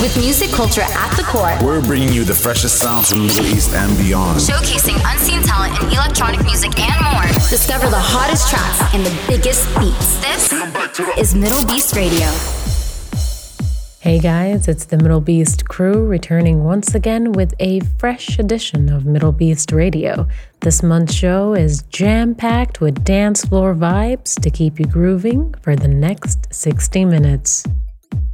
With music culture at the core, we're bringing you the freshest sounds from the Middle East and beyond. Showcasing unseen talent in electronic music and more. Discover the hottest tracks and the biggest beats. This is MDLBEAST Radio. Hey guys, it's the MDLBEAST crew returning once again with a fresh edition of MDLBEAST Radio. This month's show is jam packed with dance floor vibes to keep you grooving for the next 60 minutes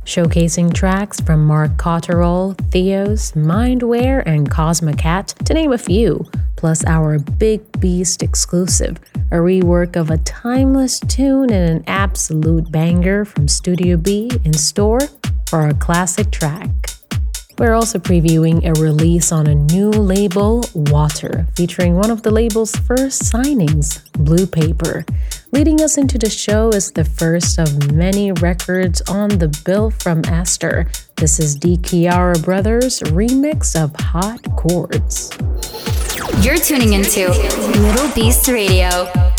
showcasing tracks from Marc Cotterell, Theos, MindWhere, and Cosmicat, to name a few, plus our Big Beast exclusive, a rework of a timeless tune and an absolute banger from Studio B in store for our classic track. We're also previewing a release on a new label, Water, featuring one of the label's first signings, Blue Paper. Leading us into the show is the first of many records on the bill from Astre. This is Di Chiara Brothers' remix of Hot Chords. You're tuning into MDLBEAST Radio.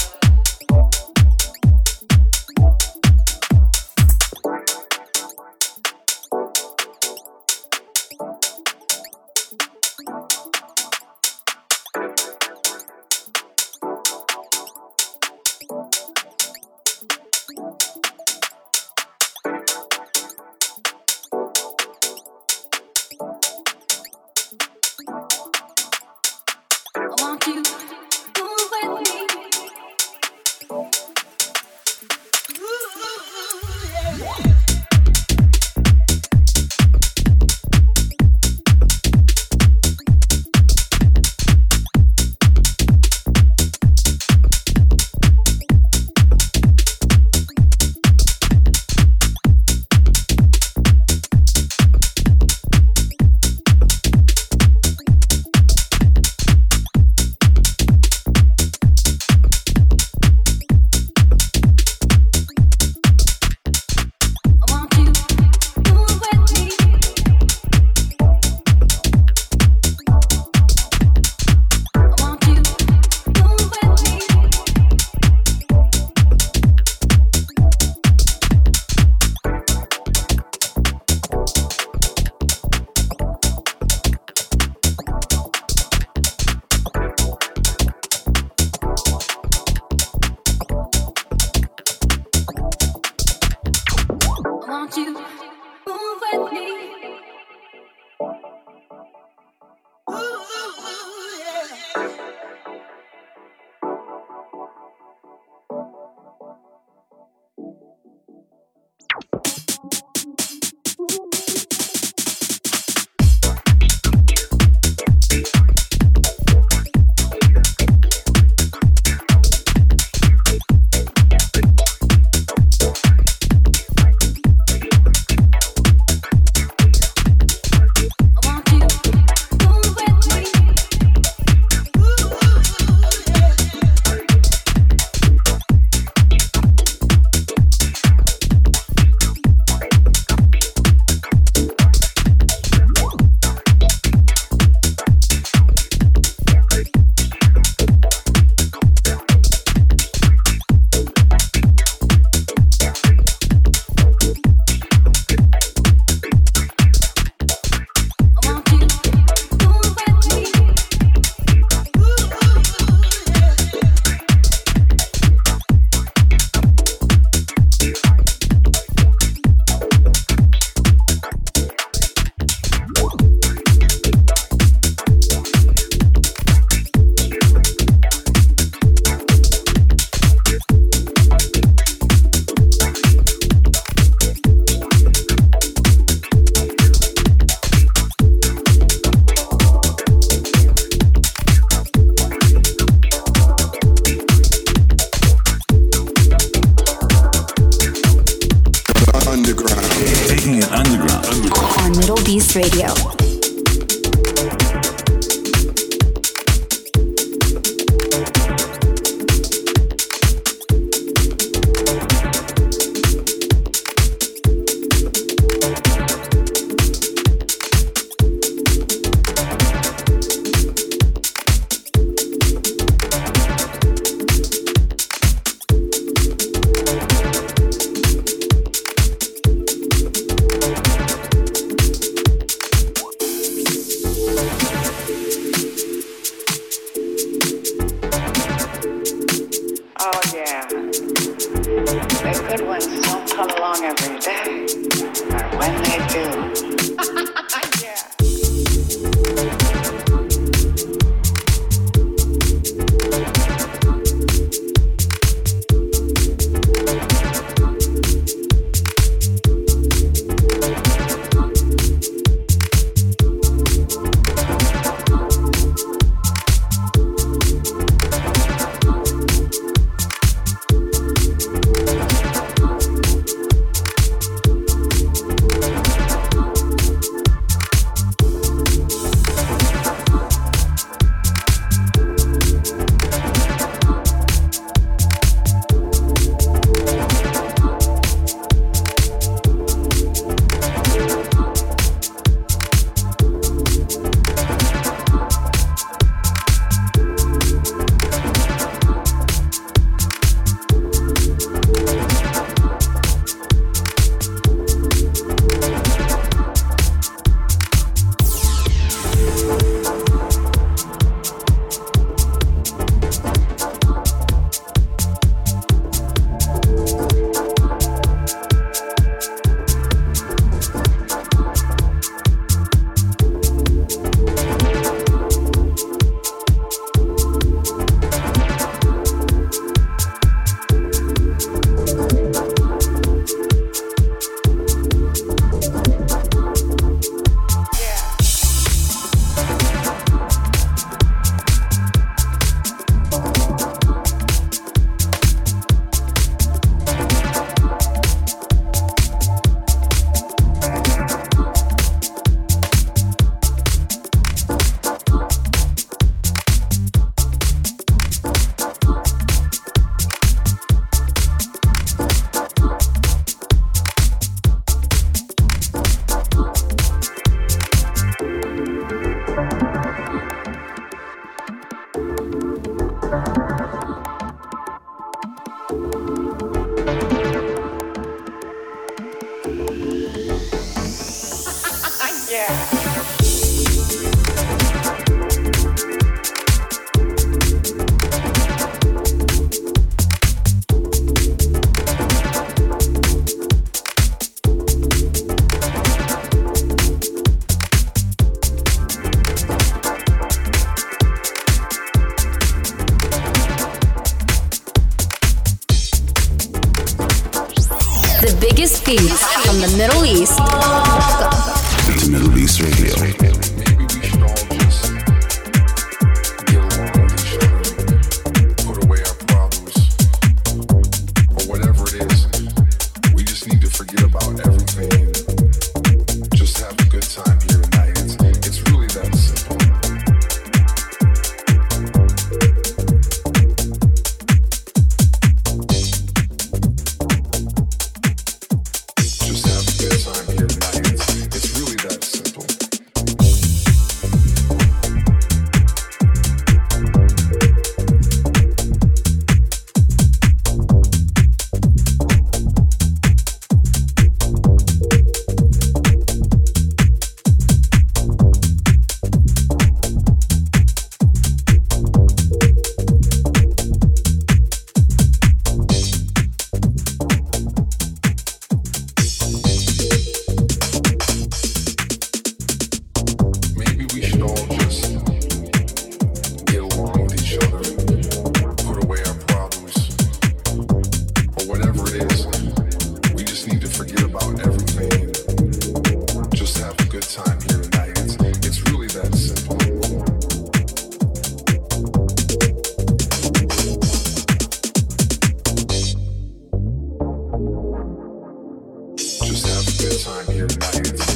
Time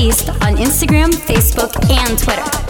On Instagram, Facebook, and Twitter.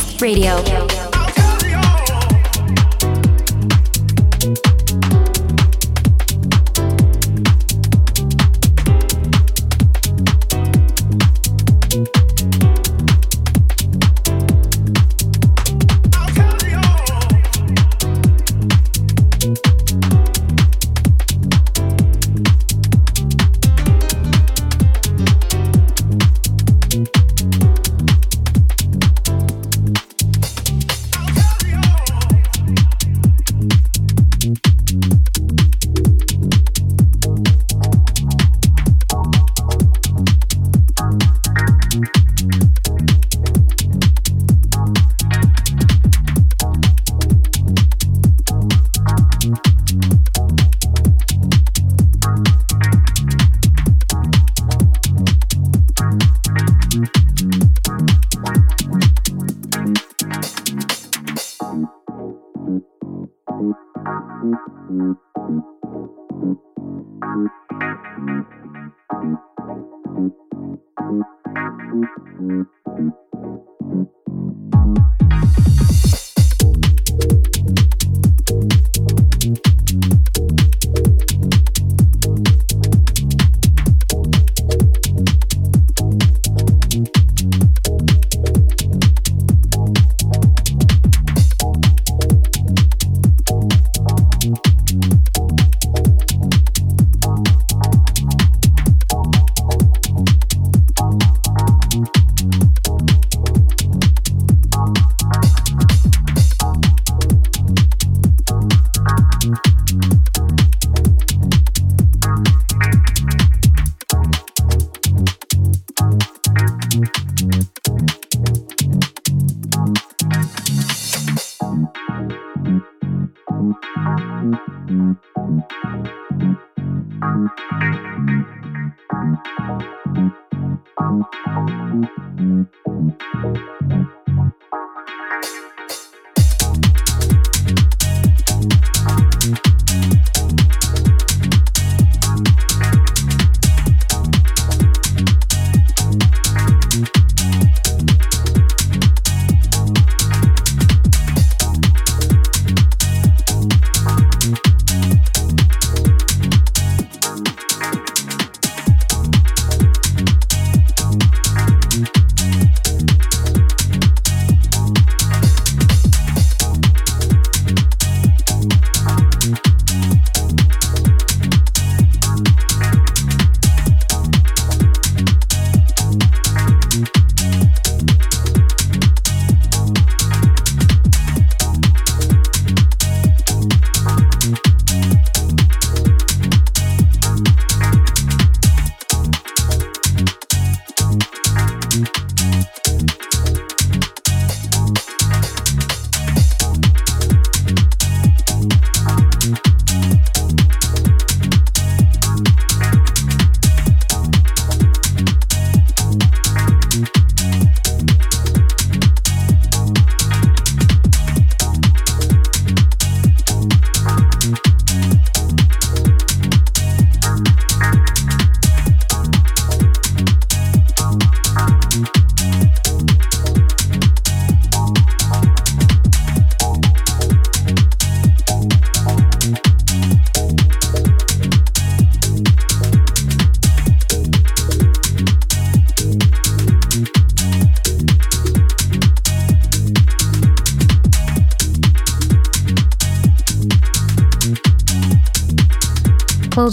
Beast Radio.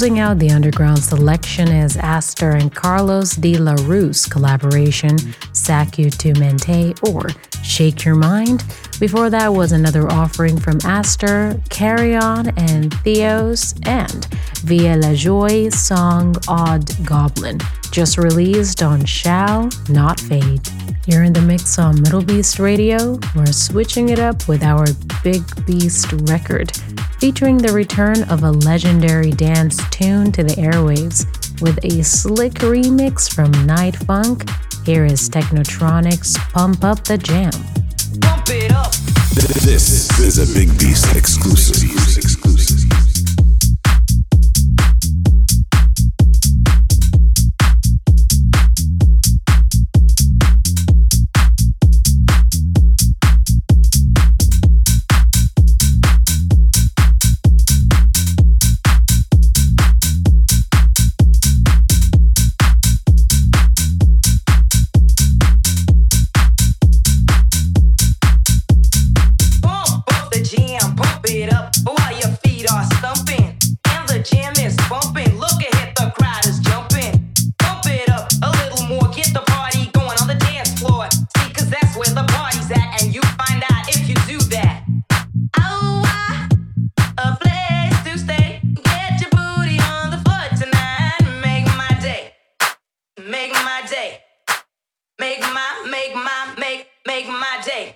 Closing out the underground selection is Astre and Carlos De La Ruiz collaboration, Sacude Tu Mente or Shake Your Mind. Before that was another offering from Astre, Carry On, and Theos, and VieLaJoie song Odd Goblin, just released on Shall Not Fade. You're in the mix on MDLBEAST Radio. We're switching it up with our Big Beast record featuring the return of a legendary dance tune to the airwaves with a slick remix from Nightfunk. Here is Technotronic's Pump Up the Jam. Pump it up. This is a Big Beast exclusive. my day. Make my, make my, make, make my day.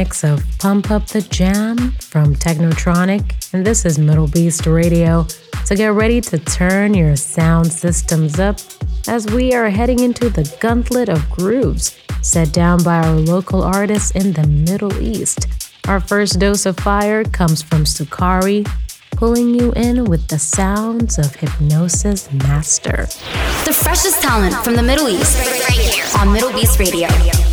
Remix of Pump Up the Jam from Technotronic, and this is MDLBEAST Radio. So get ready to turn your sound systems up as we are heading into the gauntlet of grooves set down by our local artists in the Middle East. Our first dose of fire comes from Sokkary, pulling you in with the sounds of Hypnosis Master. The freshest talent from the Middle East, right here on MDLBEAST Radio.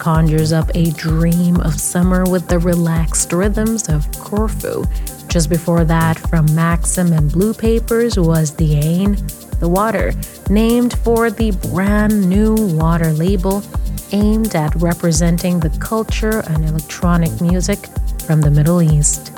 Conjures up a dream of summer with the relaxed rhythms of Corfu. Just before that, from Maxxim and Blue Papers was The Ain, The Water, named for the brand new water label aimed at representing the culture and electronic music from the Middle East.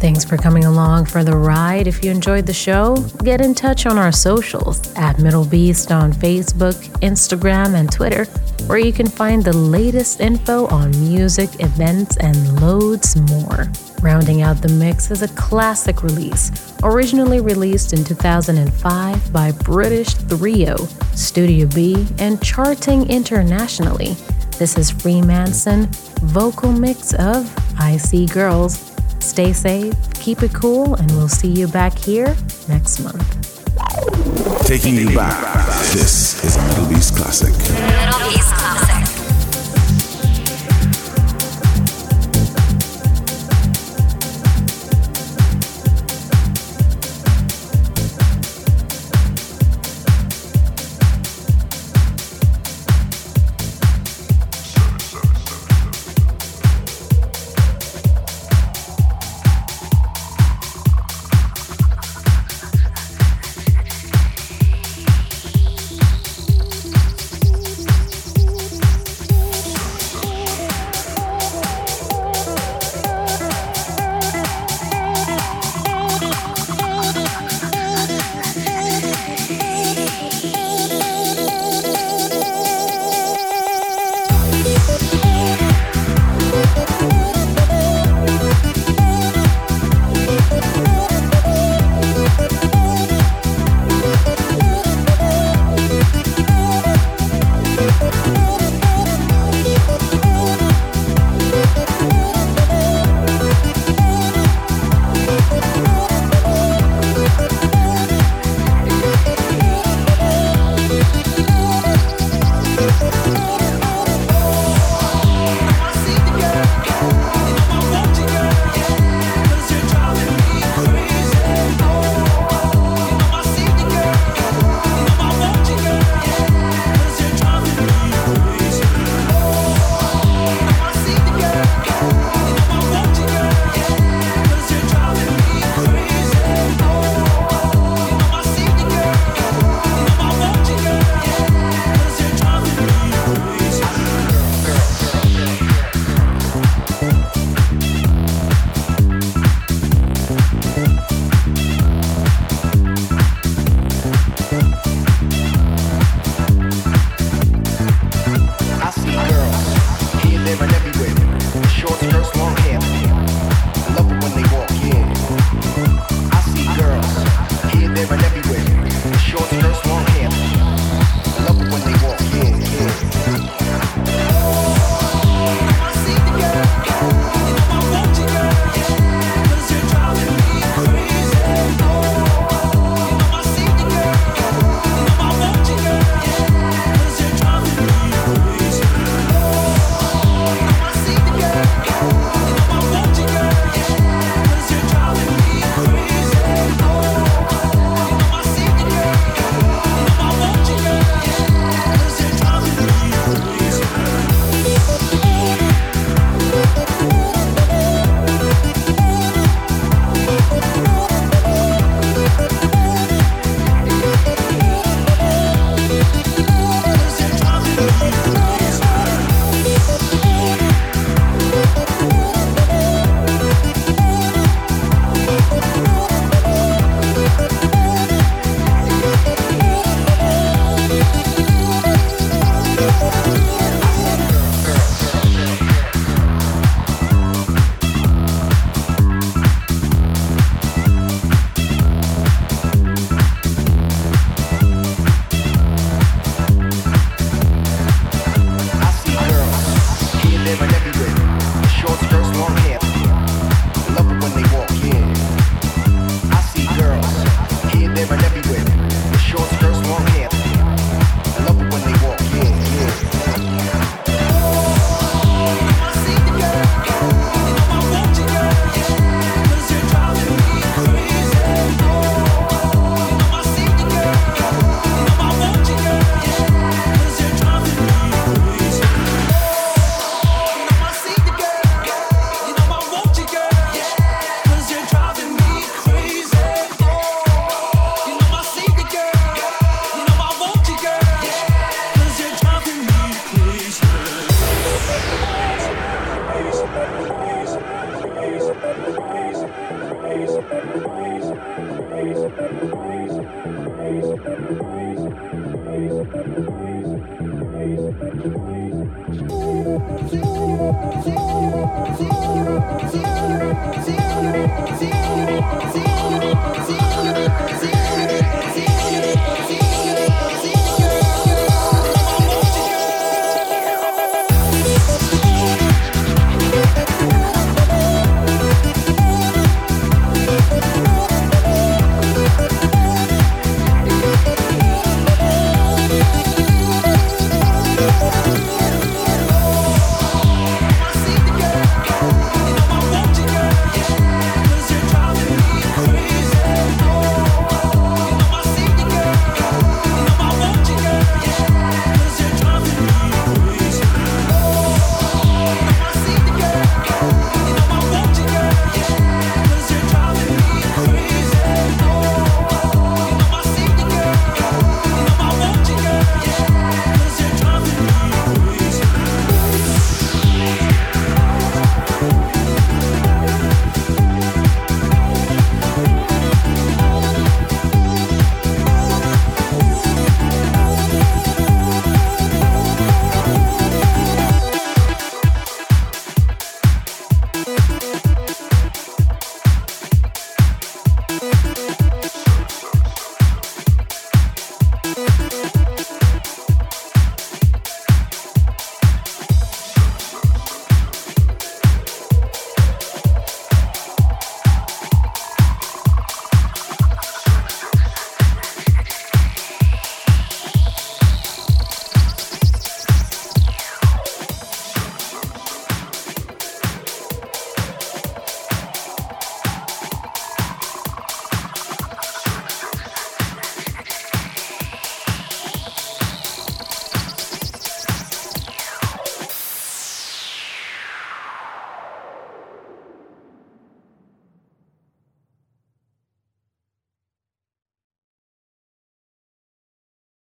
Thanks for coming along for the ride. If you enjoyed the show, get in touch on our socials at MDLBEAST on Facebook, Instagram, and Twitter where you can find the latest info on music, events, and loads more. Rounding out the mix is a classic release, originally released in 2005 by British trio Studio B and charting internationally. This is Freemasons, vocal mix of I See Girls. Stay safe, keep it cool, and we'll see you back here next month. Taking you back. This is a Middle East classic. Middle East classic.